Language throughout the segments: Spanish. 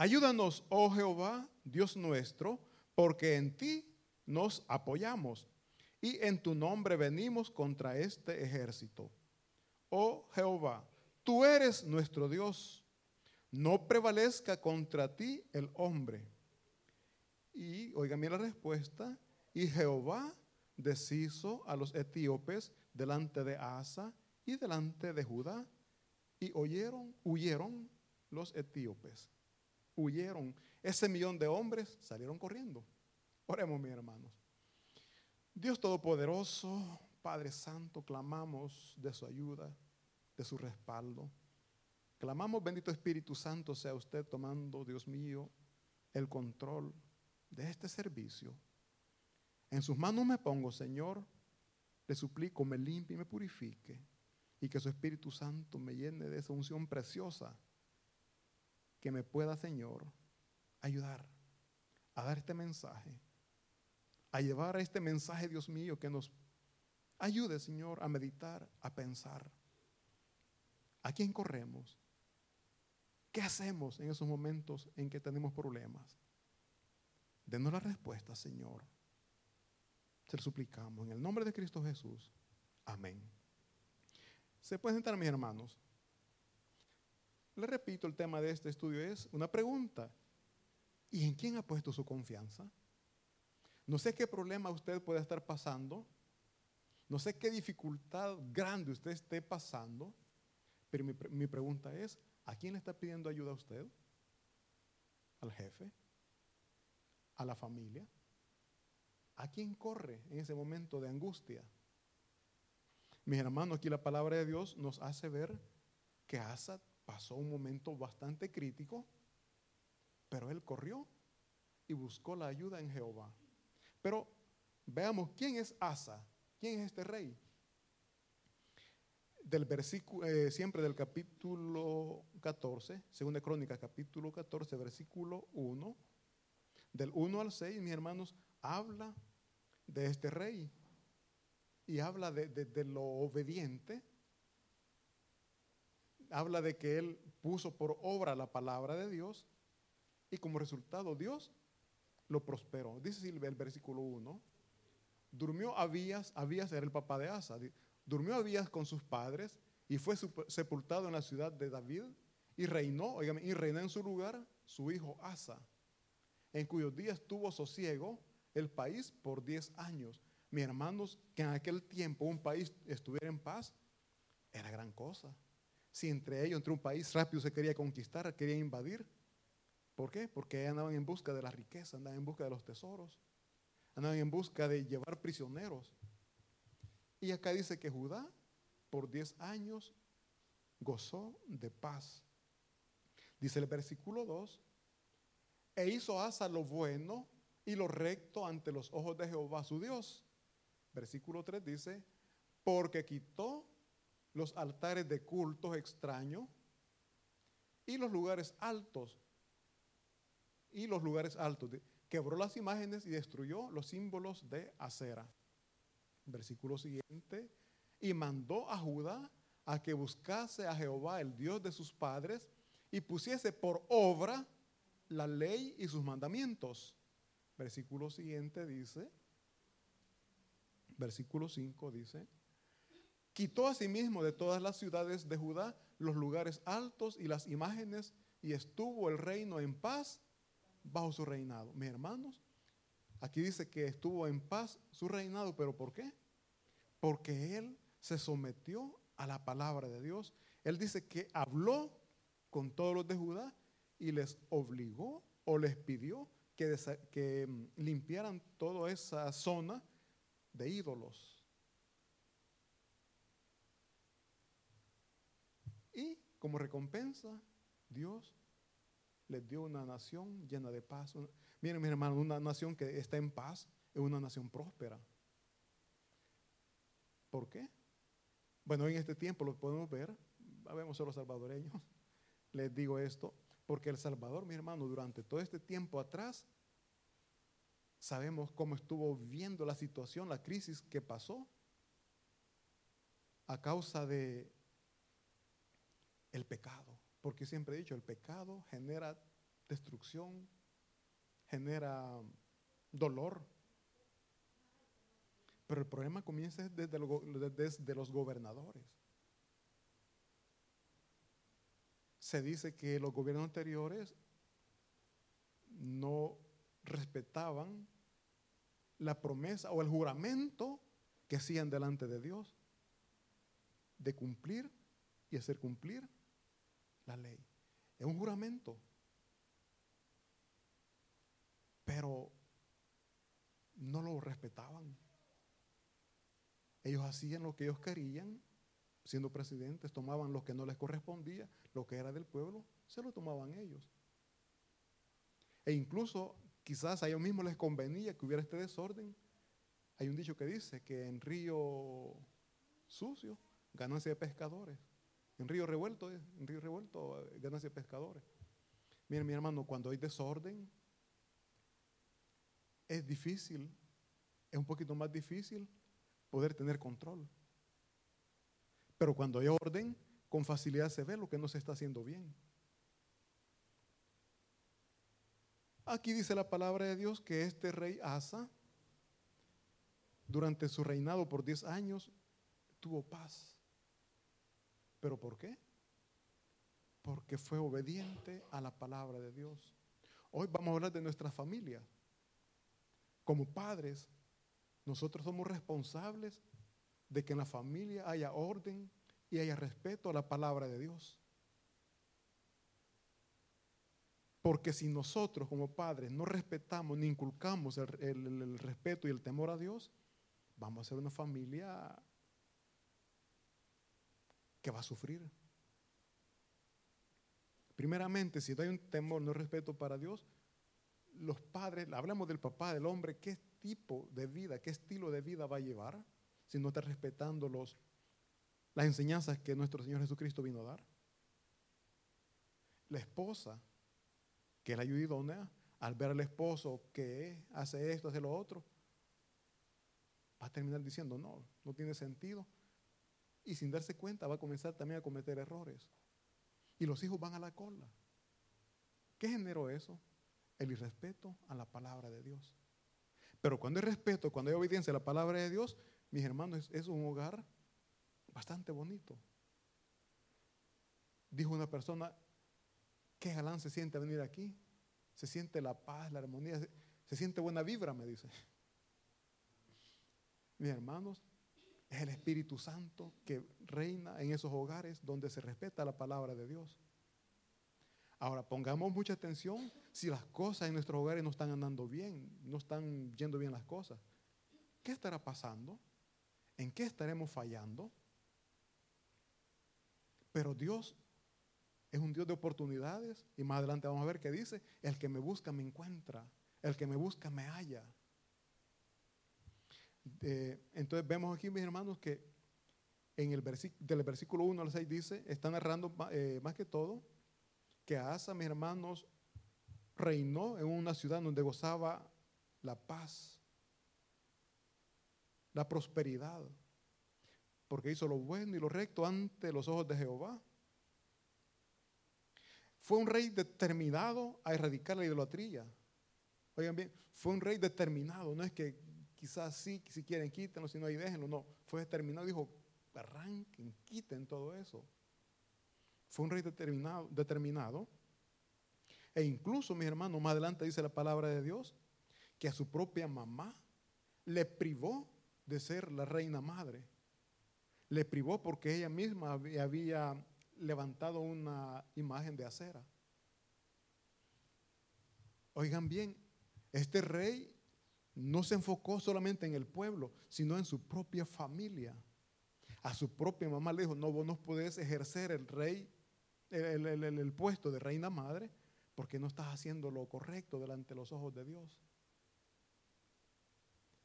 Ayúdanos, oh Jehová, Dios nuestro, porque en ti nos apoyamos y en tu nombre venimos contra este ejército. Oh Jehová, tú eres nuestro Dios, no prevalezca contra ti el hombre. Y oigan la respuesta, y Jehová deshizo a los etíopes delante de Asa y delante de Judá, y oyeron, huyeron los etíopes, huyeron. Ese millón de hombres salieron corriendo. Oremos, mis hermanos. Dios Todopoderoso, Padre Santo, clamamos de su ayuda, de su respaldo. Clamamos, bendito Espíritu Santo, sea usted tomando, Dios mío, el control de este servicio. En sus manos me pongo, Señor. Le suplico, me limpie y me purifique. Y que su Espíritu Santo me llene de esa unción preciosa. Que me pueda, Señor, ayudar a dar este mensaje. A llevar este mensaje, Dios mío, que nos ayude, Señor, a meditar, a pensar. ¿A quién corremos? ¿Qué hacemos en esos momentos en que tenemos problemas? Denos la respuesta, Señor. Se lo suplicamos en el nombre de Cristo Jesús. Amén. Se pueden sentar, mis hermanos. Le repito, el tema de este estudio es una pregunta. ¿Y en quién ha puesto su confianza? No sé qué problema usted puede estar pasando. No sé qué dificultad grande usted esté pasando. Pero mi, mi pregunta es, ¿a quién le está pidiendo ayuda a usted? ¿Al jefe? ¿A la familia? ¿A quién corre en ese momento de angustia? Mis hermanos, aquí la palabra de Dios nos hace ver que Asa pasó un momento bastante crítico, pero él corrió y buscó la ayuda en Jehová. Pero veamos quién es Asa, quién es este rey. Del versículo, eh, siempre del capítulo 14, segunda crónica, capítulo 14, versículo 1, del 1 al 6, mis hermanos, habla de este rey. Y habla de, lo obediente. Habla de que él puso por obra la palabra de Dios y como resultado Dios lo prosperó. Dice el versículo 1. Durmió Abías, Abías era el papá de Asa. Durmió Abías con sus padres y fue sepultado en la ciudad de David y reinó, y reinó en su lugar su hijo Asa, en cuyos días tuvo sosiego el país por 10 años. Mis hermanos, que en aquel tiempo un país estuviera en paz, era gran cosa. Si entre ellos, entre un país rápido se quería conquistar, quería invadir. ¿Por qué? Porque andaban en busca de la riqueza, andaban en busca de los tesoros, andaban en busca de llevar prisioneros. Y acá dice que Judá por 10 años gozó de paz. Dice el versículo 2, e hizo Asa lo bueno y lo recto ante los ojos de Jehová su Dios. Versículo 3 dice, porque quitó los altares de cultos extraños y los lugares altos, y los lugares altos, quebró las imágenes y destruyó los símbolos de acera. Versículo siguiente, y mandó a Judá a que buscase a Jehová, el Dios de sus padres, y pusiese por obra la ley y sus mandamientos. Versículo siguiente dice, versículo 5 dice, quitó asimismo de todas las ciudades de Judá los lugares altos y las imágenes y estuvo el reino en paz bajo su reinado. Mis hermanos, aquí dice que estuvo en paz su reinado, pero ¿por qué? Porque él se sometió a la palabra de Dios. Él dice que habló con todos los de Judá y les obligó o les pidió que, mm, limpiaran toda esa zona de ídolos. Y como recompensa, Dios les dio una nación llena de paz. miren, mi hermano, una nación que está en paz es una nación próspera. ¿Por qué? Bueno, en este tiempo lo podemos ver, vemos a los salvadoreños, les digo esto, porque El Salvador, mi hermano, durante todo este tiempo atrás, sabemos cómo estuvo viviendo la situación, la crisis que pasó a causa de el pecado. Porque siempre he dicho, el pecado genera destrucción, genera dolor. Pero el problema comienza desde, desde los gobernadores. Se dice que los gobiernos anteriores no respetaban la promesa o el juramento que hacían delante de Dios de cumplir y hacer cumplir la ley. Es un juramento. Pero no lo respetaban. Ellos hacían lo que ellos querían, siendo presidentes, tomaban lo que no les correspondía, lo que era del pueblo, se lo tomaban ellos. E incluso quizás a ellos mismos les convenía que hubiera este desorden. Hay un dicho que dice que en río sucio, ganancia de pescadores. En río revuelto, en río revuelto, ganancia de pescadores. Miren, mi hermano, cuando hay desorden, es difícil, es un poquito más difícil poder tener control. Pero cuando hay orden, con facilidad se ve lo que no se está haciendo bien. Aquí dice la palabra de Dios que este rey Asa, durante su reinado por 10 años, tuvo paz. ¿Pero por qué? Porque fue obediente a la palabra de Dios. Hoy vamos a hablar de nuestra familia. Como padres, nosotros somos responsables de que en la familia haya orden y haya respeto a la palabra de Dios. Porque si nosotros como padres no respetamos ni inculcamos el, respeto y el temor a Dios, vamos a ser una familia que va a sufrir. Primeramente, si hay un temor, no respeto para Dios, los padres, hablamos del papá, del hombre, qué tipo de vida, qué estilo de vida va a llevar si no está respetando los, las enseñanzas que nuestro Señor Jesucristo vino a dar. La esposa, que es la ayuda al ver al esposo que hace esto, hace lo otro, va a terminar diciendo, no, no tiene sentido. Y sin darse cuenta va a comenzar también a cometer errores. Y los hijos van a la cola. ¿Qué generó eso? el irrespeto a la palabra de Dios. Pero cuando hay respeto, cuando hay obediencia a la palabra de Dios, mis hermanos, es, un hogar bastante bonito. Dijo una persona, qué galán se siente venir aquí. Se siente la paz, la armonía, se, se siente buena vibra, me dice. Mis hermanos, es el Espíritu Santo que reina en esos hogares donde se respeta la palabra de Dios. Ahora, pongamos mucha atención si las cosas en nuestros hogares no están andando bien, no están yendo bien las cosas. ¿Qué estará pasando? ¿En qué estaremos fallando? Pero Dios es un Dios de oportunidades y más adelante vamos a ver qué dice, el que me busca me encuentra, el que me busca me halla. Entonces vemos aquí, mis hermanos, que en el del versículo 1 al 6 dice, está narrando eh, más que todo que Asa, mis hermanos, reinó en una ciudad donde gozaba la paz, la prosperidad, porque hizo lo bueno y lo recto ante los ojos de Jehová. Fue un rey determinado a erradicar la idolatría. Oigan bien, fue un rey determinado, no es que quizás sí, si quieren quítenlo, si no hay déjenlo, no, fue determinado, dijo, arranquen, quiten todo eso. Fue un rey determinado, determinado. E incluso, mis hermanos, más adelante dice la palabra de Dios, que a su propia mamá le privó de ser la reina madre. Le privó porque ella misma había levantado una imagen de acera. Oigan bien, este rey no se enfocó solamente en el pueblo, sino en su propia familia. A su propia mamá le dijo, no, vos no podés ejercer el rey el, puesto de reina madre porque no estás haciendo lo correcto delante de los ojos de Dios.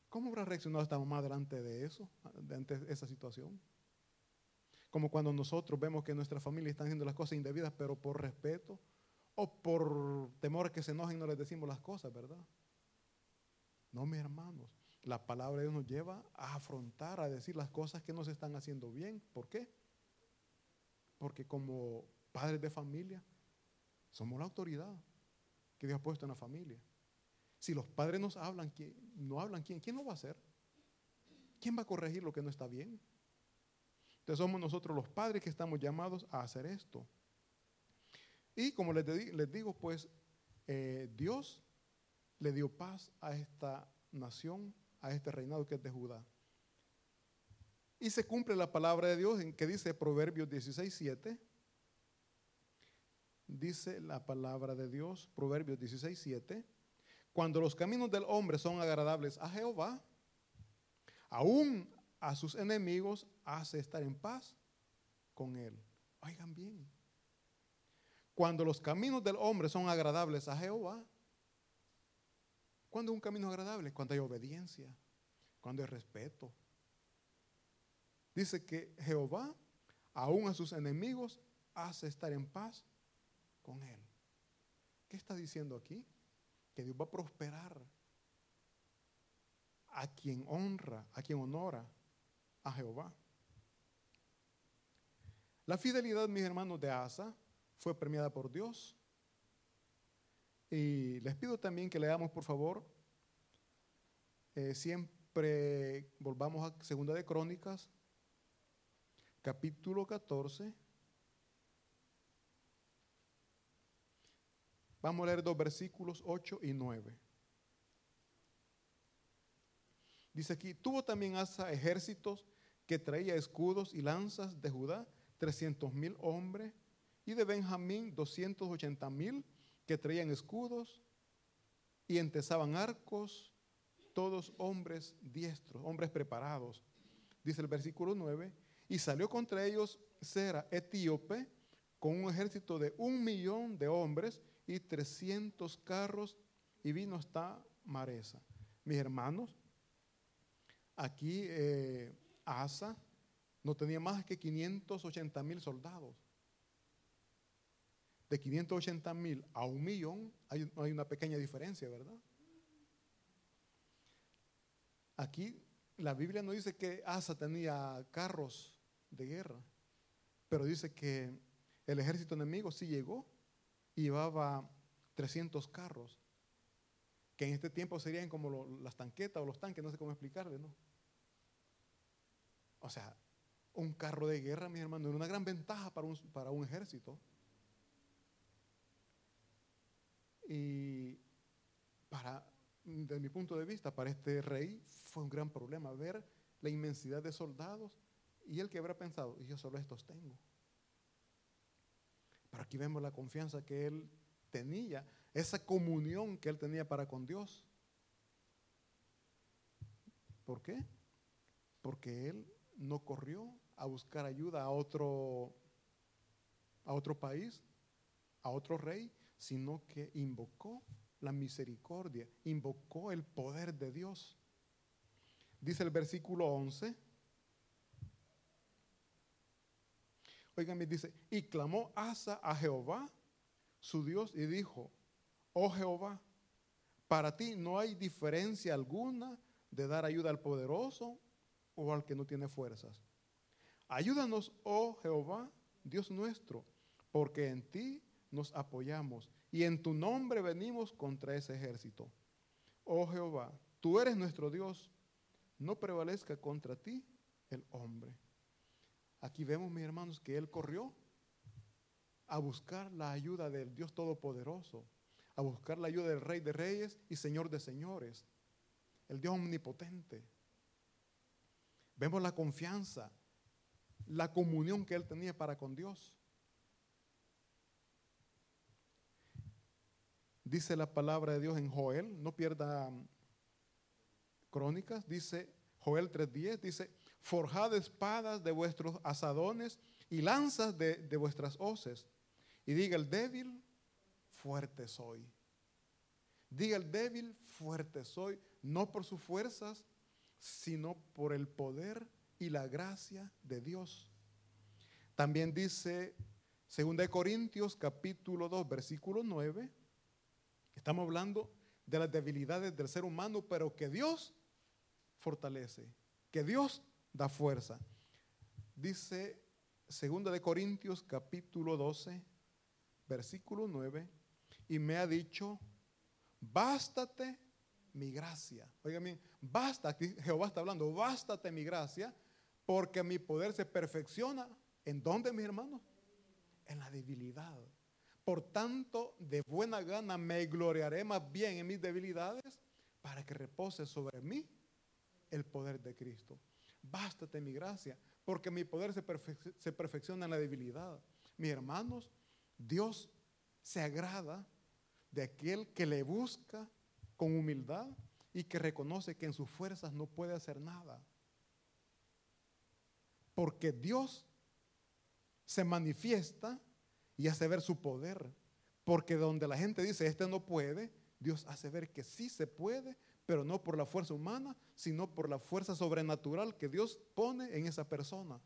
¿Cómo habrá reaccionado esta mamá delante de eso, delante de esa situación? Como cuando nosotros vemos que nuestra familia está haciendo las cosas indebidas, pero por respeto o por temor a que se enojen no les decimos las cosas, ¿verdad? No, mis hermanos, la palabra de Dios nos lleva a afrontar, a decir las cosas que no se están haciendo bien. ¿Por qué? Porque como padres de familia, somos la autoridad. que Dios ha puesto en la familia. Si los padres nos hablan, no hablan, ¿quién? ¿Quién lo va a hacer? ¿Quién va a corregir lo que no está bien? Entonces somos nosotros los padres que estamos llamados a hacer esto. Y como les, les digo, pues eh, Dios le dio paz a esta nación, a este reinado que es de Judá. Y se cumple la palabra de Dios en que dice Proverbios 16, 7. Dice la palabra de Dios, Proverbios 16, 7. Cuando los caminos del hombre son agradables a Jehová, aún a sus enemigos hace estar en paz con él. Oigan bien. Cuando los caminos del hombre son agradables a Jehová, ¿cuándo es un camino agradable? Cuando hay obediencia, cuando hay respeto. Dice que Jehová, aún a sus enemigos, hace estar en paz con él. ¿Qué está diciendo aquí? Que Dios va a prosperar a quien honra, a quien honora a Jehová. La fidelidad, mis hermanos, de Asa fue premiada por Dios. Y les pido también que leamos, por favor, eh, siempre volvamos a Segunda de Crónicas, capítulo 14. Vamos a leer dos versículos 8 y 9. Dice aquí, tuvo también Asa ejércitos que traía escudos y lanzas de Judá, 300 mil hombres, y de Benjamín 280 mil que traían escudos y entesaban arcos, todos hombres diestros, hombres preparados. Dice el versículo 9, y salió contra ellos Sera, etíope, con un ejército de un millón de hombres y 300 carros, y vino hasta Maresa. Mis hermanos, aquí eh, Asa no tenía más que 580 mil soldados. De 580 mil a un millón hay, hay una pequeña diferencia, ¿verdad? Aquí la Biblia no dice que Asa tenía carros de guerra, pero dice que el ejército enemigo sí llegó y llevaba 300 carros, que en este tiempo serían como las tanquetas o los tanques, no sé cómo explicarle, ¿no? O sea, un carro de guerra, mi hermano, era una gran ventaja para un, para un ejército. Y para, desde mi punto de vista, para este rey fue un gran problema ver la inmensidad de soldados y él que habrá pensado, y yo solo estos tengo. Pero aquí vemos la confianza que él tenía, esa comunión que él tenía para con Dios. ¿Por qué? Porque él no corrió a buscar ayuda a otro, a otro país, a otro rey, sino que invocó la misericordia, invocó el poder de Dios. Dice el versículo 11. Oigan, dice, y clamó Asa a Jehová, su Dios, y dijo, oh Jehová, para ti no hay diferencia alguna de dar ayuda al poderoso o al que no tiene fuerzas. Ayúdanos, oh Jehová, Dios nuestro, porque en ti nos apoyamos y en tu nombre venimos contra ese ejército. Oh Jehová, tú eres nuestro Dios, no prevalezca contra ti el hombre. Aquí vemos, mis hermanos, que él corrió a buscar la ayuda del Dios Todopoderoso, a buscar la ayuda del Rey de Reyes y Señor de Señores, el Dios Omnipotente. Vemos la confianza, la comunión que él tenía para con Dios. Dice la palabra de Dios en Joel, no pierda um, crónicas, dice Joel 3.10, dice, forjad espadas de vuestros asadones y lanzas de, de vuestras hoces. Y diga el débil, fuerte soy. Diga el débil, fuerte soy, no por sus fuerzas, sino por el poder y la gracia de Dios. También dice 2 Corintios capítulo 2 versículo 9, estamos hablando de las debilidades del ser humano, pero que Dios fortalece, que Dios da fuerza. Dice 2 de Corintios capítulo 12 versículo 9, y me ha dicho, bástate mi gracia. Oigan bien, basta, Jehová está hablando, bástate mi gracia, porque mi poder se perfecciona. ¿En dónde, mis hermanos? En la debilidad. Por tanto, de buena gana me gloriaré más bien en mis debilidades para que repose sobre mí el poder de Cristo. Bástate mi gracia, porque mi poder se, perfecciona en la debilidad. Mis hermanos, Dios se agrada de aquel que le busca con humildad y que reconoce que en sus fuerzas no puede hacer nada. Porque Dios se manifiesta y hace ver su poder. Porque donde la gente dice, este no puede, Dios hace ver que sí se puede, pero no por la fuerza humana, sino por la fuerza sobrenatural que Dios pone en esa persona.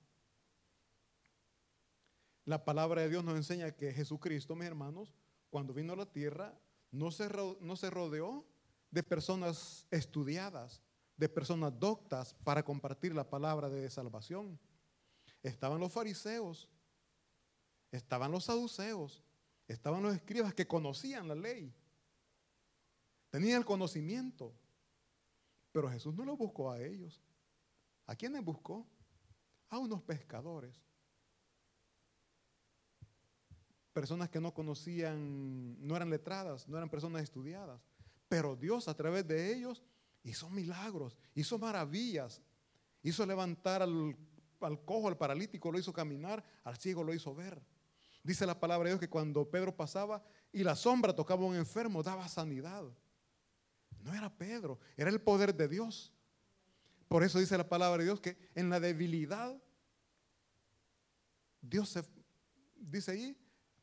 La palabra de Dios nos enseña que Jesucristo, mis hermanos, cuando vino a la tierra, no se, no se rodeó de personas estudiadas, de personas doctas para compartir la palabra de salvación. Estaban los fariseos, estaban los saduceos, estaban los escribas que conocían la ley, tenían el conocimiento, pero Jesús no lo buscó a ellos. ¿A quiénes buscó? A unos pescadores. Personas que no conocían, no eran letradas, no eran personas estudiadas. Pero Dios a través de ellos hizo milagros, hizo maravillas, hizo levantar al, cojo, al paralítico, lo hizo caminar, al ciego lo hizo ver. Dice la palabra de Dios que cuando Pedro pasaba y la sombra tocaba a un enfermo, daba sanidad. No era Pedro, era el poder de Dios. Por eso dice la palabra de Dios que en la debilidad, Dios se, dice ahí,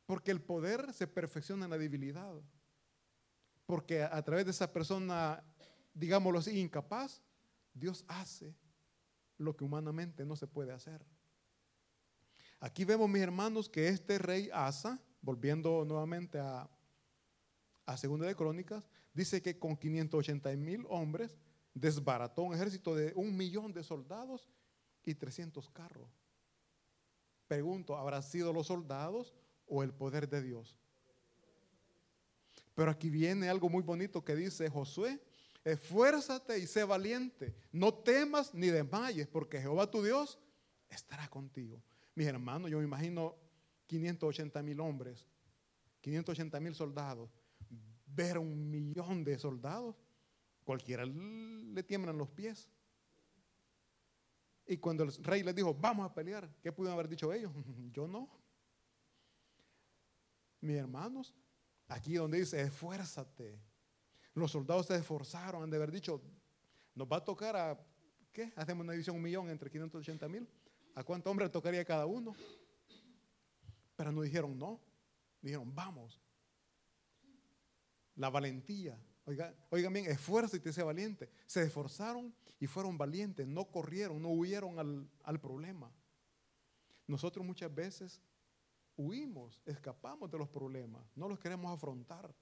porque el poder se perfecciona en la debilidad porque a, través de esa persona, digámoslo así, incapaz, Dios hace lo que humanamente no se puede hacer. Aquí vemos, mis hermanos, que este rey Asa, volviendo nuevamente a, a Segunda de Crónicas, dice que con 580 mil hombres desbarató un ejército de un millón de soldados y 300 carros. Pregunto, ¿habrá sido los soldados o el poder de Dios? Pero aquí viene algo muy bonito que dice Josué, esfuérzate y sé valiente, no temas ni desmayes, porque Jehová tu Dios estará contigo. Mis hermanos, yo me imagino 580 mil hombres, 580 mil soldados, ver un millón de soldados, cualquiera le tiemblan los pies. Y cuando el rey les dijo, vamos a pelear, ¿qué pudieron haber dicho ellos? Yo no. Mis hermanos, Aquí donde dice, esfuérzate. Los soldados se esforzaron, han de haber dicho, nos va a tocar a, ¿qué? Hacemos una división un millón entre 580 mil. ¿A cuánto hombre tocaría cada uno? Pero no dijeron no. Dijeron, vamos. La valentía. Oiga, oigan bien, esfuérzate y sé valiente. Se esforzaron y fueron valientes. No corrieron, no huyeron al, al problema. Nosotros muchas veces huimos, escapamos de los problemas, no los queremos afrontar.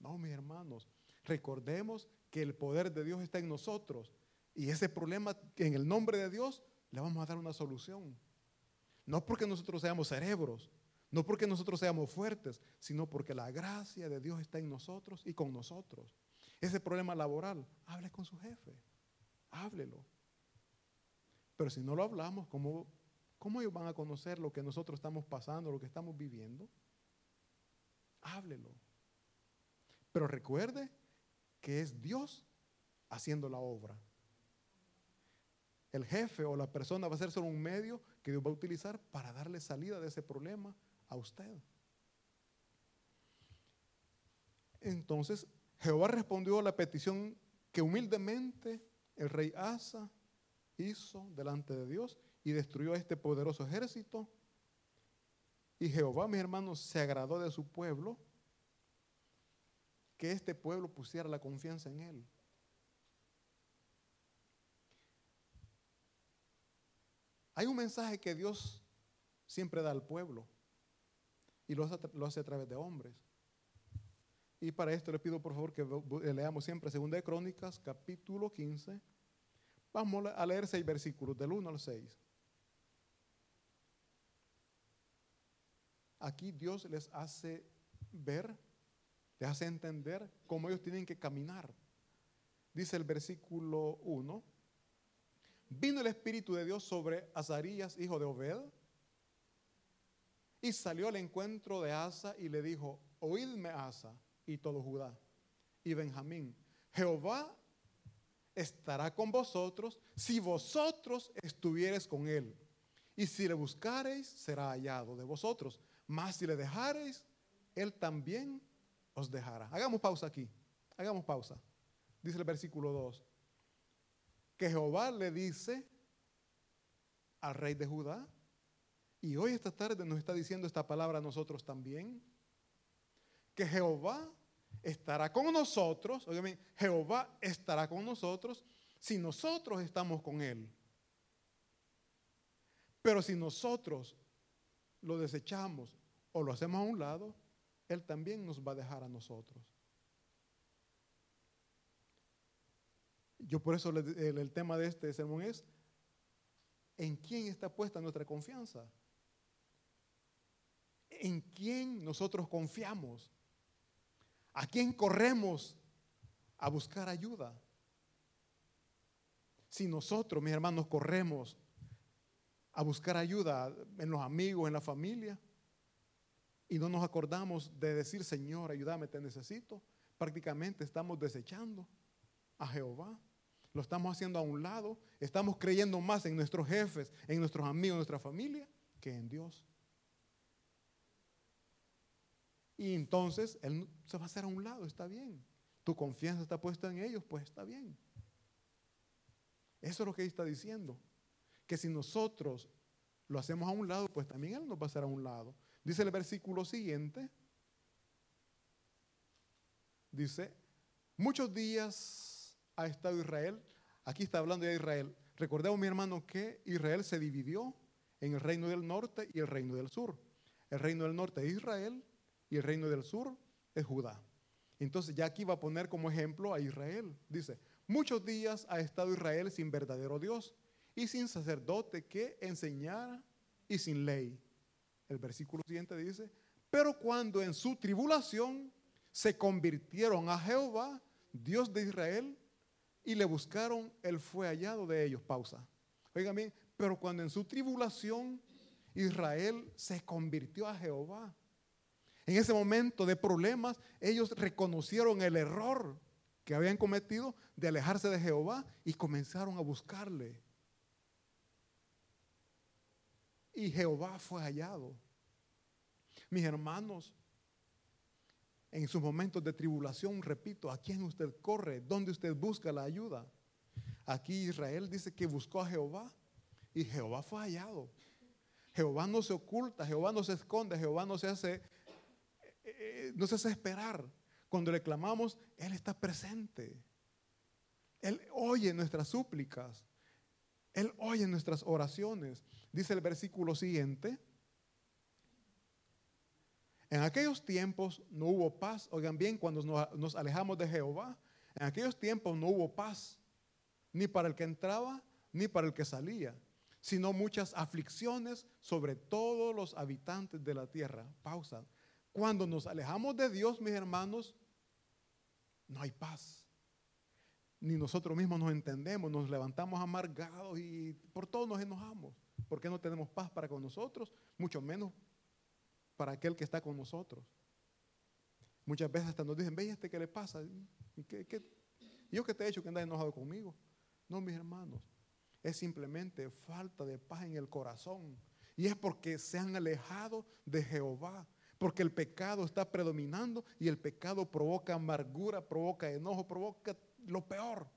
No, mis hermanos, recordemos que el poder de Dios está en nosotros y ese problema, en el nombre de Dios, le vamos a dar una solución. No porque nosotros seamos cerebros, no porque nosotros seamos fuertes, sino porque la gracia de Dios está en nosotros y con nosotros. Ese problema laboral, hable con su jefe, háblelo. Pero si no lo hablamos, ¿cómo ¿Cómo ellos van a conocer lo que nosotros estamos pasando, lo que estamos viviendo? Háblelo. Pero recuerde que es Dios haciendo la obra. El jefe o la persona va a ser solo un medio que Dios va a utilizar para darle salida de ese problema a usted. Entonces, Jehová respondió a la petición que humildemente el rey Asa hizo delante de Dios y destruyó a este poderoso ejército. Y Jehová, mis hermanos, se agradó de su pueblo, que este pueblo pusiera la confianza en él. Hay un mensaje que Dios siempre da al pueblo y lo hace, a través de hombres. Y para esto le pido por favor que leamos siempre 2 de Crónicas, capítulo 15. Vamos a leer seis versículos, del 1 al 6. Aquí Dios les hace ver les hace entender cómo ellos tienen que caminar. Dice el versículo 1, vino el Espíritu de Dios sobre Azarías, hijo de Obed, y salió al encuentro de Asa y le dijo, oídme Asa y todo Judá y Benjamín, Jehová estará con vosotros si vosotros estuviereis con él. Y si le buscareis, será hallado de vosotros. Mas si le dejareis, él también os dejará. Hagamos pausa aquí. Hagamos pausa. Dice el versículo 2. Que Jehová le dice al rey de Judá, y hoy esta tarde nos está diciendo esta palabra a nosotros también, que Jehová estará con nosotros, oigan, Jehová estará con nosotros si nosotros estamos con Él. Pero si nosotros lo desechamos o lo hacemos a un lado, Él también nos va a dejar a nosotros. Yo por eso el, el tema de este sermón es, ¿en quién está puesta nuestra confianza? ¿En quién nosotros confiamos? ¿A quién corremos a buscar ayuda? Si nosotros, mis hermanos, corremos a buscar ayuda en los amigos, en la familia, y no nos acordamos de decir, Señor, ayúdame, te necesito, prácticamente estamos desechando a Jehová. Lo estamos haciendo a un lado, estamos creyendo más en nuestros jefes, en nuestros amigos, en nuestra familia, que en Dios. Y entonces Él se va a hacer a un lado, está bien. Tu confianza está puesta en ellos, pues está bien. Eso es lo que Él está diciendo. Que si nosotros lo hacemos a un lado, pues también Él nos va a hacer a un lado. Dice el versículo siguiente. Dice, muchos días ha estado Israel. Aquí está hablando de Israel. Recordemos, mi hermano, que Israel se dividió en el reino del norte y el reino del sur. El reino del norte es Israel y el reino del sur es Judá. Entonces ya aquí va a poner como ejemplo a Israel. Dice, muchos días ha estado Israel sin verdadero Dios y sin sacerdote que enseñara y sin ley. El versículo siguiente dice, pero cuando en su tribulación se convirtieron a Jehová, Dios de Israel, y le buscaron, él fue hallado de ellos. Pausa. Oigan bien, pero cuando en su tribulación Israel se convirtió a Jehová, en ese momento de problemas, ellos reconocieron el error que habían cometido de alejarse de Jehová y comenzaron a buscarle. Y Jehová fue hallado. Mis hermanos, en sus momentos de tribulación, repito, ¿a quién usted corre? ¿Dónde usted busca la ayuda? Aquí Israel dice que buscó a Jehová y Jehová fue hallado. Jehová no se oculta, Jehová no se esconde, Jehová no se hace eh, no se hace esperar. Cuando le clamamos, Él está presente. Él oye nuestras súplicas. Él oye nuestras oraciones. Dice el versículo siguiente. En aquellos tiempos no hubo paz. Oigan bien, cuando nos alejamos de Jehová, en aquellos tiempos no hubo paz, ni para el que entraba, ni para el que salía, sino muchas aflicciones sobre todos los habitantes de la tierra. Pausa. Cuando nos alejamos de Dios, mis hermanos, no hay paz. Ni nosotros mismos nos entendemos, nos levantamos amargados y por todo nos enojamos. Porque no tenemos paz para con nosotros, mucho menos para aquel que está con nosotros. Muchas veces hasta nos dicen, ve este qué le pasa. ¿Y qué, yo qué te he hecho que andas enojado conmigo? No, mis hermanos, es simplemente falta de paz en el corazón. Y es porque se han alejado de Jehová. Porque el pecado está predominando y el pecado provoca amargura, provoca enojo, provoca lo peor.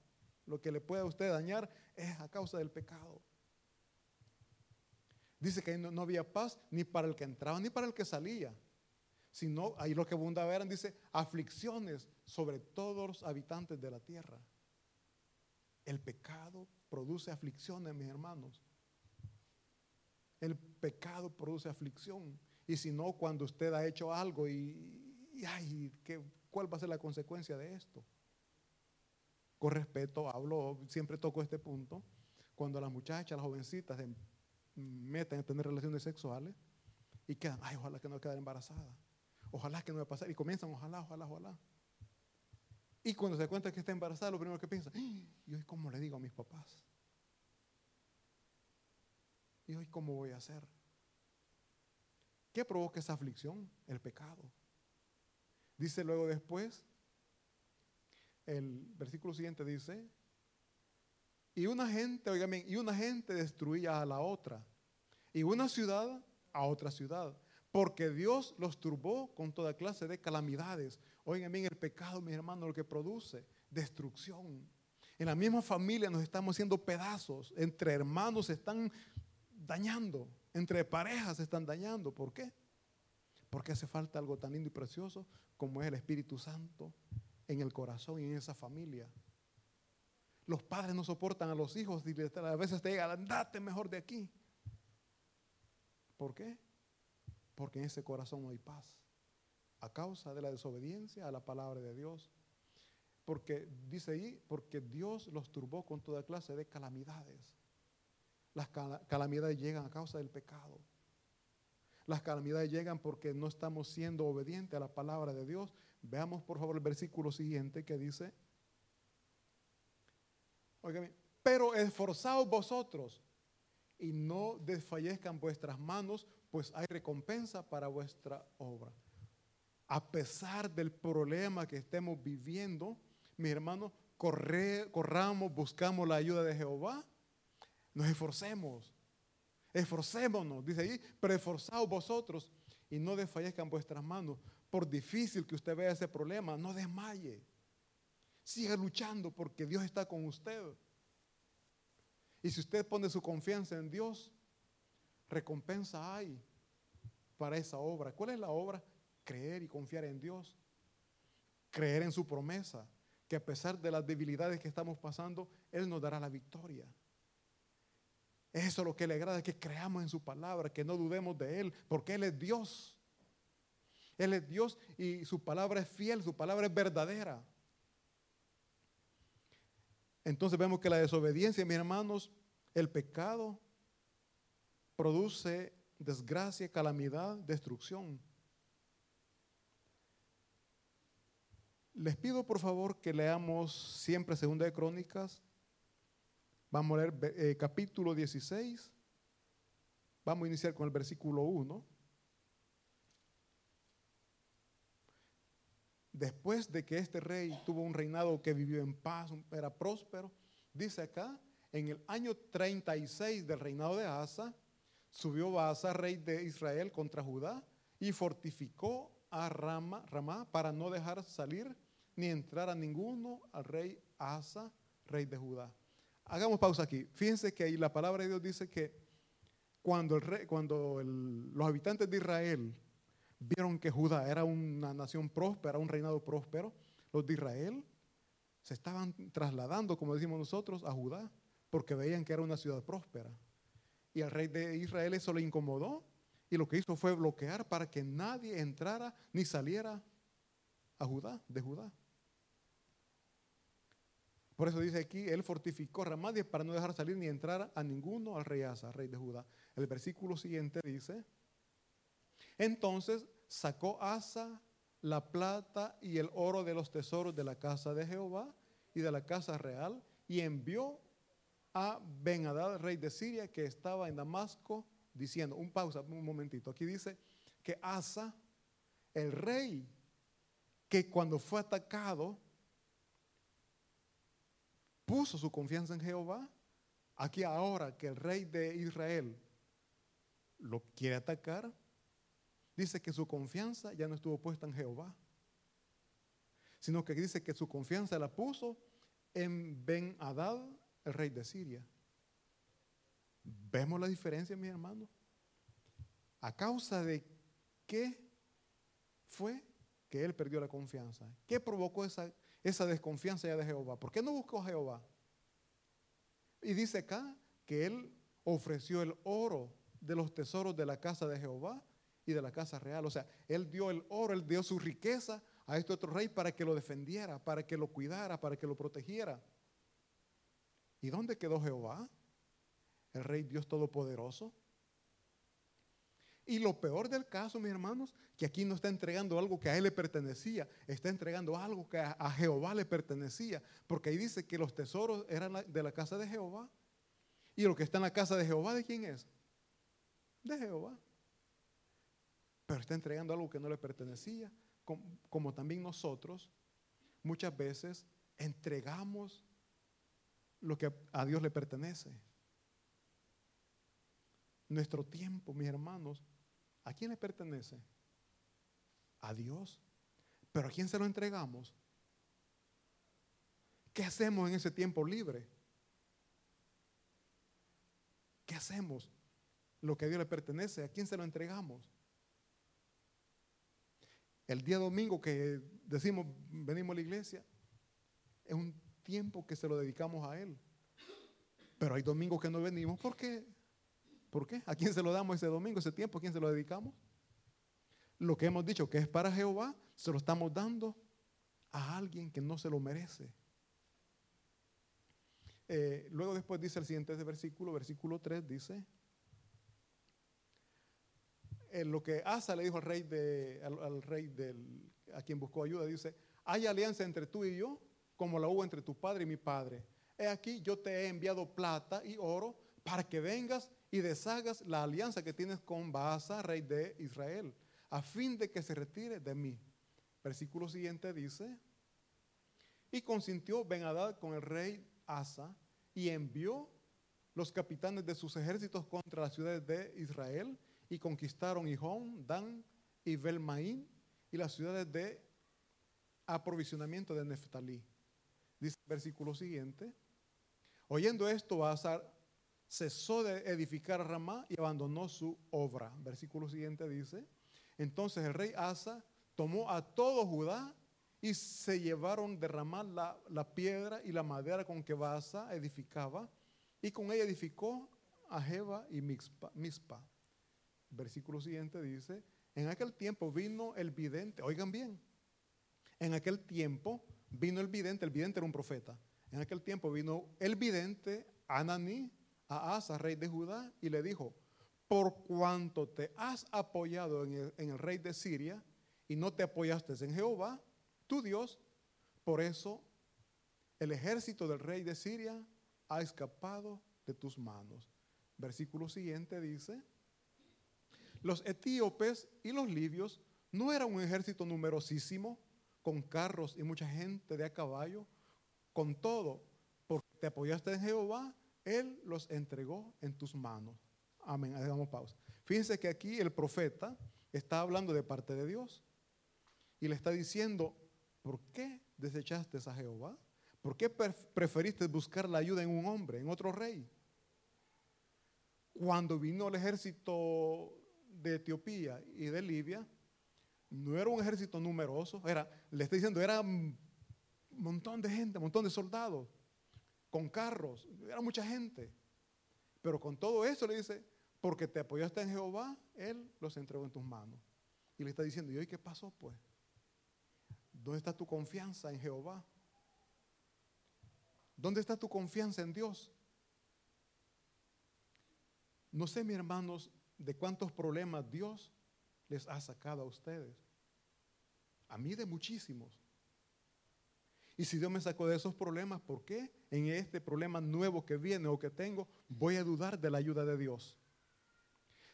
Lo que le puede a usted dañar es a causa del pecado. Dice que no, había paz ni para el que entraba ni para el que salía. Sino, ahí lo que abundaba eran, dice, aflicciones sobre todos los habitantes de la tierra. El pecado produce aflicciones, mis hermanos. El pecado produce aflicción. Y si no, cuando usted ha hecho algo y, ay, ¿qué, ¿cuál va a ser la consecuencia de esto? Con respeto, hablo, siempre toco este punto. Cuando las muchachas, las jovencitas meten a tener relaciones sexuales y quedan, ay, ojalá que no quede embarazada. ojalá que no a pasar. Y comienzan, ojalá, ojalá, ojalá. Y cuando se cuenta que está embarazada, lo primero que piensa, ¿y hoy cómo le digo a mis papás? ¿Y hoy cómo voy a hacer? ¿Qué provoca esa aflicción? El pecado. Dice luego después, el versículo siguiente dice, y una gente, oigan y una gente destruía a la otra, y una ciudad a otra ciudad, porque Dios los turbó con toda clase de calamidades. Oigan bien, el pecado, mis hermanos, lo que produce destrucción. En la misma familia nos estamos haciendo pedazos, entre hermanos se están dañando, entre parejas se están dañando. ¿Por qué? Porque hace falta algo tan lindo y precioso como es el Espíritu Santo en el corazón y en esa familia. Los padres no soportan a los hijos y a veces te digan, andate mejor de aquí. ¿Por qué? Porque en ese corazón no hay paz. A causa de la desobediencia a la palabra de Dios. Porque dice ahí, porque Dios los turbó con toda clase de calamidades. Las calamidades llegan a causa del pecado. Las calamidades llegan porque no estamos siendo obedientes a la palabra de Dios. Veamos por favor el versículo siguiente que dice, pero esforzaos vosotros y no desfallezcan vuestras manos, pues hay recompensa para vuestra obra. A pesar del problema que estemos viviendo, mis hermanos, corramos, buscamos la ayuda de Jehová, nos esforcemos, esforcémonos, dice ahí, pero esforzaos vosotros y no desfallezcan vuestras manos. Por difícil que usted vea ese problema, no desmaye. Siga luchando porque Dios está con usted. Y si usted pone su confianza en Dios, recompensa hay para esa obra. ¿Cuál es la obra? Creer y confiar en Dios. Creer en su promesa, que a pesar de las debilidades que estamos pasando, Él nos dará la victoria. Eso es lo que le agrada, que creamos en su palabra, que no dudemos de Él, porque Él es Dios. Él es Dios y su palabra es fiel, su palabra es verdadera. Entonces vemos que la desobediencia, mis hermanos, el pecado produce desgracia, calamidad, destrucción. Les pido por favor que leamos siempre Segunda de Crónicas. Vamos a leer eh, capítulo 16. Vamos a iniciar con el versículo 1. Después de que este rey tuvo un reinado que vivió en paz, era próspero, dice acá, en el año 36 del reinado de Asa, subió Asa, rey de Israel, contra Judá y fortificó a Rama, Ramá para no dejar salir ni entrar a ninguno al rey Asa, rey de Judá. Hagamos pausa aquí. Fíjense que ahí la palabra de Dios dice que cuando los habitantes de Israel vieron que Judá era una nación próspera, un reinado próspero, los de Israel se estaban trasladando, como decimos nosotros, a Judá, porque veían que era una ciudad próspera. Y al rey de Israel eso le incomodó y lo que hizo fue bloquear para que nadie entrara ni saliera a Judá, de Judá. Por eso dice aquí, él fortificó Ramadías para no dejar salir ni entrar a ninguno al rey Asa, rey de Judá. El versículo siguiente dice, entonces sacó Asa la plata y el oro de los tesoros de la casa de Jehová y de la casa real y envió a ben rey de Siria, que estaba en Damasco, diciendo, un pausa, un momentito, aquí dice que Asa, el rey, que cuando fue atacado, puso su confianza en Jehová, aquí ahora que el rey de Israel lo quiere atacar, dice que su confianza ya no estuvo puesta en Jehová, sino que dice que su confianza la puso en Ben Hadad, el rey de Siria. ¿Vemos la diferencia, mi hermano? ¿A causa de qué fue que él perdió la confianza? ¿Qué provocó esa, esa desconfianza ya de Jehová? ¿Por qué no buscó a Jehová? Y dice acá que él ofreció el oro de los tesoros de la casa de Jehová y de la casa real. O sea, él dio el oro, él dio su riqueza a este otro rey para que lo defendiera, para que lo cuidara, para que lo protegiera. ¿Y dónde quedó Jehová? El rey Dios Todopoderoso. Y lo peor del caso, mis hermanos, que aquí no está entregando algo que a él le pertenecía, está entregando algo que a, Jehová le pertenecía, porque ahí dice que los tesoros eran de la casa de Jehová. Y lo que está en la casa de Jehová, ¿de quién es? De Jehová. Pero está entregando algo que no le pertenecía, como, como también nosotros muchas veces entregamos lo que a Dios le pertenece. Nuestro tiempo, mis hermanos, ¿A quién le pertenece? A Dios. Pero ¿a quién se lo entregamos? ¿Qué hacemos en ese tiempo libre? ¿Qué hacemos? Lo que a Dios le pertenece, ¿a quién se lo entregamos? El día domingo que decimos venimos a la iglesia, es un tiempo que se lo dedicamos a Él. Pero hay domingos que no venimos porque ¿Por qué? ¿A quién se lo damos ese domingo, ese tiempo? ¿A quién se lo dedicamos? Lo que hemos dicho que es para Jehová, se lo estamos dando a alguien que no se lo merece. Eh, luego después dice el siguiente versículo, versículo 3, dice, en lo que Asa le dijo al rey, de, al, rey del, a quien buscó ayuda, dice, hay alianza entre tú y yo, como la hubo entre tu padre y mi padre. He aquí, yo te he enviado plata y oro para que vengas y deshagas la alianza que tienes con Baasa, rey de Israel, a fin de que se retire de mí. Versículo siguiente dice, y consintió Ben con el rey Asa y envió los capitanes de sus ejércitos contra las ciudades de Israel y conquistaron Hijón, Dan y Belmaín y las ciudades de aprovisionamiento de Neftalí. Dice el versículo siguiente, oyendo esto, Asa cesó de edificar Ramá y abandonó su obra. Versículo siguiente dice, entonces el rey Asa tomó a todo Judá y se llevaron de Ramá la, piedra y la madera con que Baasa edificaba y con ella edificó a Jeba y Mispa. Versículo siguiente dice, en aquel tiempo vino el vidente, oigan bien, en aquel tiempo vino el vidente, el vidente era un profeta, en aquel tiempo vino el vidente Ananí, a Asa, rey de Judá, y le dijo, por cuanto te has apoyado en el, rey de Siria y no te apoyaste en Jehová, tu Dios, por eso el ejército del rey de Siria ha escapado de tus manos. Versículo siguiente dice, los etíopes y los libios no eran un ejército numerosísimo, con carros y mucha gente de a caballo, con todo, porque te apoyaste en Jehová, él los entregó en tus manos. Amén. Hagamos pausa. Fíjense que aquí el profeta está hablando de parte de Dios y le está diciendo, ¿por qué desechaste a Jehová? ¿Por qué preferiste buscar la ayuda en un hombre, en otro rey? Cuando vino el ejército de Etiopía y de Libia, no era un ejército numeroso, era, le está diciendo, era un montón de gente, un montón de soldados con carros, era mucha gente. Pero con todo eso le dice, porque te apoyaste en Jehová, Él los entregó en tus manos. Y le está diciendo, ¿y hoy qué pasó pues? ¿Dónde está tu confianza en Jehová? ¿Dónde está tu confianza en Dios? No sé, mis hermanos, de cuántos problemas Dios les ha sacado a ustedes. A mí de muchísimos. Y si Dios me sacó de esos problemas, ¿por qué en este problema nuevo que viene o que tengo voy a dudar de la ayuda de Dios?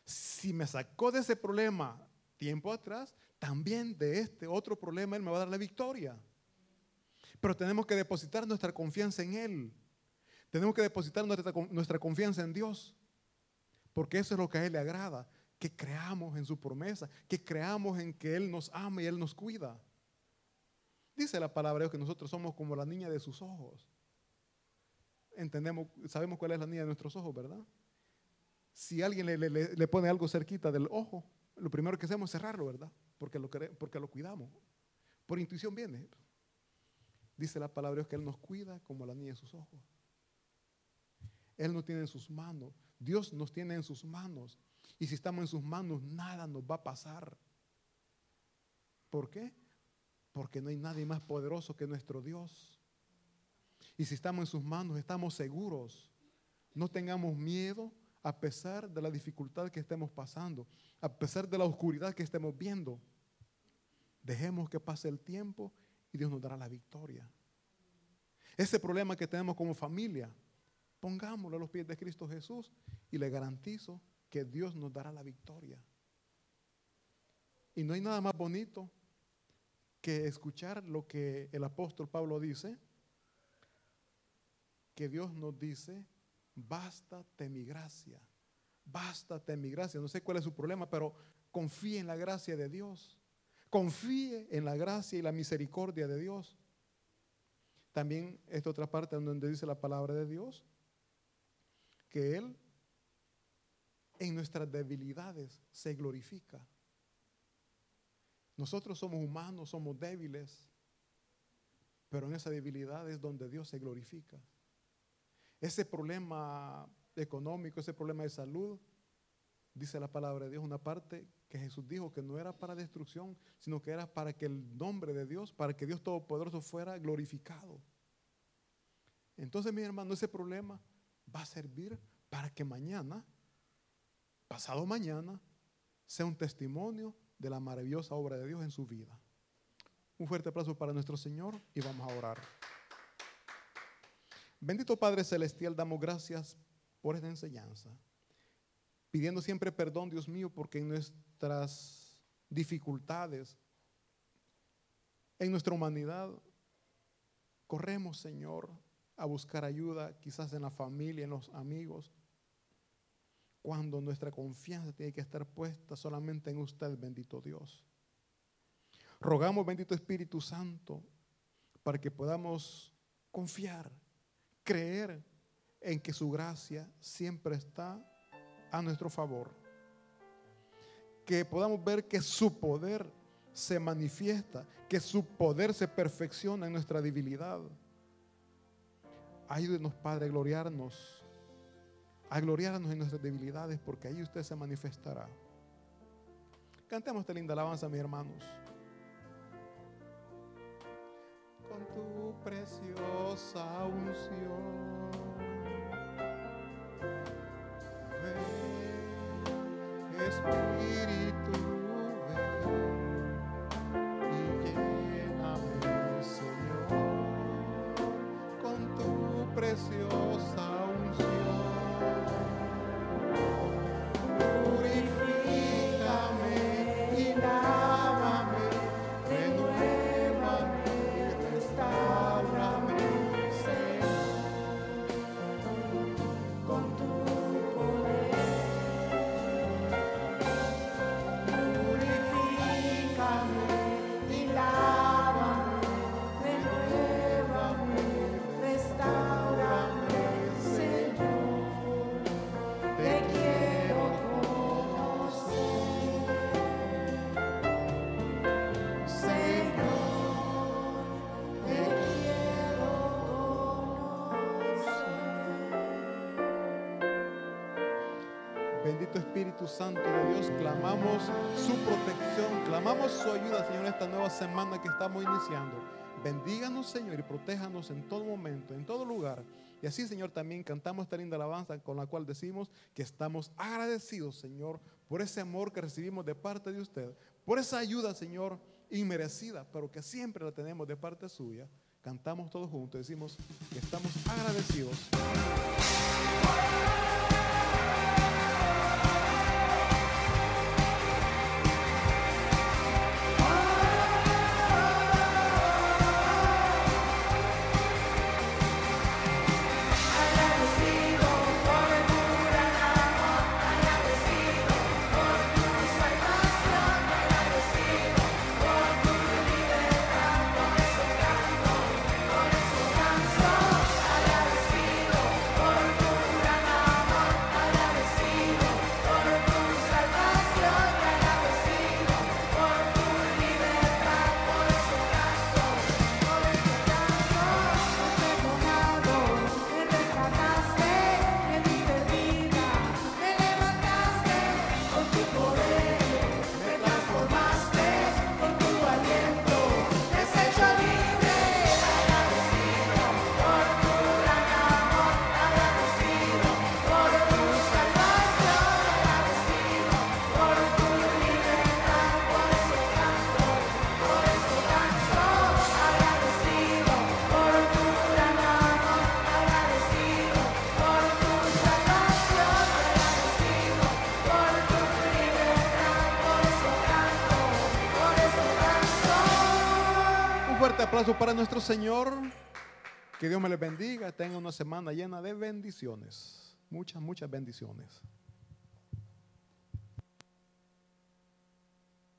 Si me sacó de ese problema tiempo atrás, también de este otro problema Él me va a dar la victoria. Pero tenemos que depositar nuestra confianza en Él. Tenemos que depositar nuestra, nuestra confianza en Dios. Porque eso es lo que a Él le agrada. Que creamos en su promesa. Que creamos en que Él nos ama y Él nos cuida. Dice la palabra de Dios que nosotros somos como la niña de sus ojos. Entendemos, sabemos cuál es la niña de nuestros ojos, ¿verdad? Si alguien le, pone algo cerquita del ojo, lo primero que hacemos es cerrarlo, ¿verdad? Porque lo, porque lo cuidamos. Por intuición viene. Dice la palabra de Dios que Él nos cuida como la niña de sus ojos. Él nos tiene en sus manos. Dios nos tiene en sus manos. Y si estamos en sus manos, nada nos va a pasar. ¿Por qué? Porque no hay nadie más poderoso que nuestro Dios. Y si estamos en sus manos, estamos seguros. No tengamos miedo a pesar de la dificultad que estemos pasando, a pesar de la oscuridad que estemos viendo. Dejemos que pase el tiempo y Dios nos dará la victoria. Ese problema que tenemos como familia, pongámoslo a los pies de Cristo Jesús y le garantizo que Dios nos dará la victoria. Y no hay nada más bonito que escuchar lo que el apóstol Pablo dice, que Dios nos dice, bástate mi gracia, bástate mi gracia. No sé cuál es su problema, pero confíe en la gracia de Dios. Confíe en la gracia y la misericordia de Dios. También esta otra parte donde dice la palabra de Dios, que Él en nuestras debilidades se glorifica. Nosotros somos humanos, somos débiles, pero en esa debilidad es donde Dios se glorifica. Ese problema económico, ese problema de salud, dice la palabra de Dios, una parte que Jesús dijo que no era para destrucción, sino que era para que el nombre de Dios, para que Dios Todopoderoso fuera glorificado. Entonces, mi hermano, ese problema va a servir para que mañana, pasado mañana, sea un testimonio de la maravillosa obra de Dios en su vida. Un fuerte aplauso para nuestro Señor y vamos a orar. Bendito Padre Celestial, damos gracias por esta enseñanza, pidiendo siempre perdón, Dios mío, porque en nuestras dificultades, en nuestra humanidad, corremos, Señor, a buscar ayuda, quizás en la familia, en los amigos, cuando nuestra confianza tiene que estar puesta solamente en usted, bendito Dios. Rogamos, bendito Espíritu Santo, para que podamos confiar, creer en que su gracia siempre está a nuestro favor. Que podamos ver que su poder se manifiesta, que su poder se perfecciona en nuestra debilidad. Ayúdenos, Padre, a gloriarnos a gloriarnos en nuestras debilidades, porque ahí usted se manifestará. Cantemos esta linda alabanza, mis hermanos. Con tu preciosa unción. Ven, Espíritu, tu Espíritu Santo de Dios, clamamos su protección, clamamos su ayuda, Señor, esta nueva semana que estamos iniciando. Bendíganos, Señor, y protéjanos en todo momento, en todo lugar. Y así, Señor, también cantamos esta linda alabanza con la cual decimos que estamos agradecidos, Señor, por ese amor que recibimos de parte de usted, por esa ayuda, Señor, inmerecida, pero que siempre la tenemos de parte suya. Cantamos todos juntos, decimos que estamos agradecidos. Para nuestro Señor. Que Dios me les bendiga. Tenga una semana llena de bendiciones. Muchas, muchas bendiciones.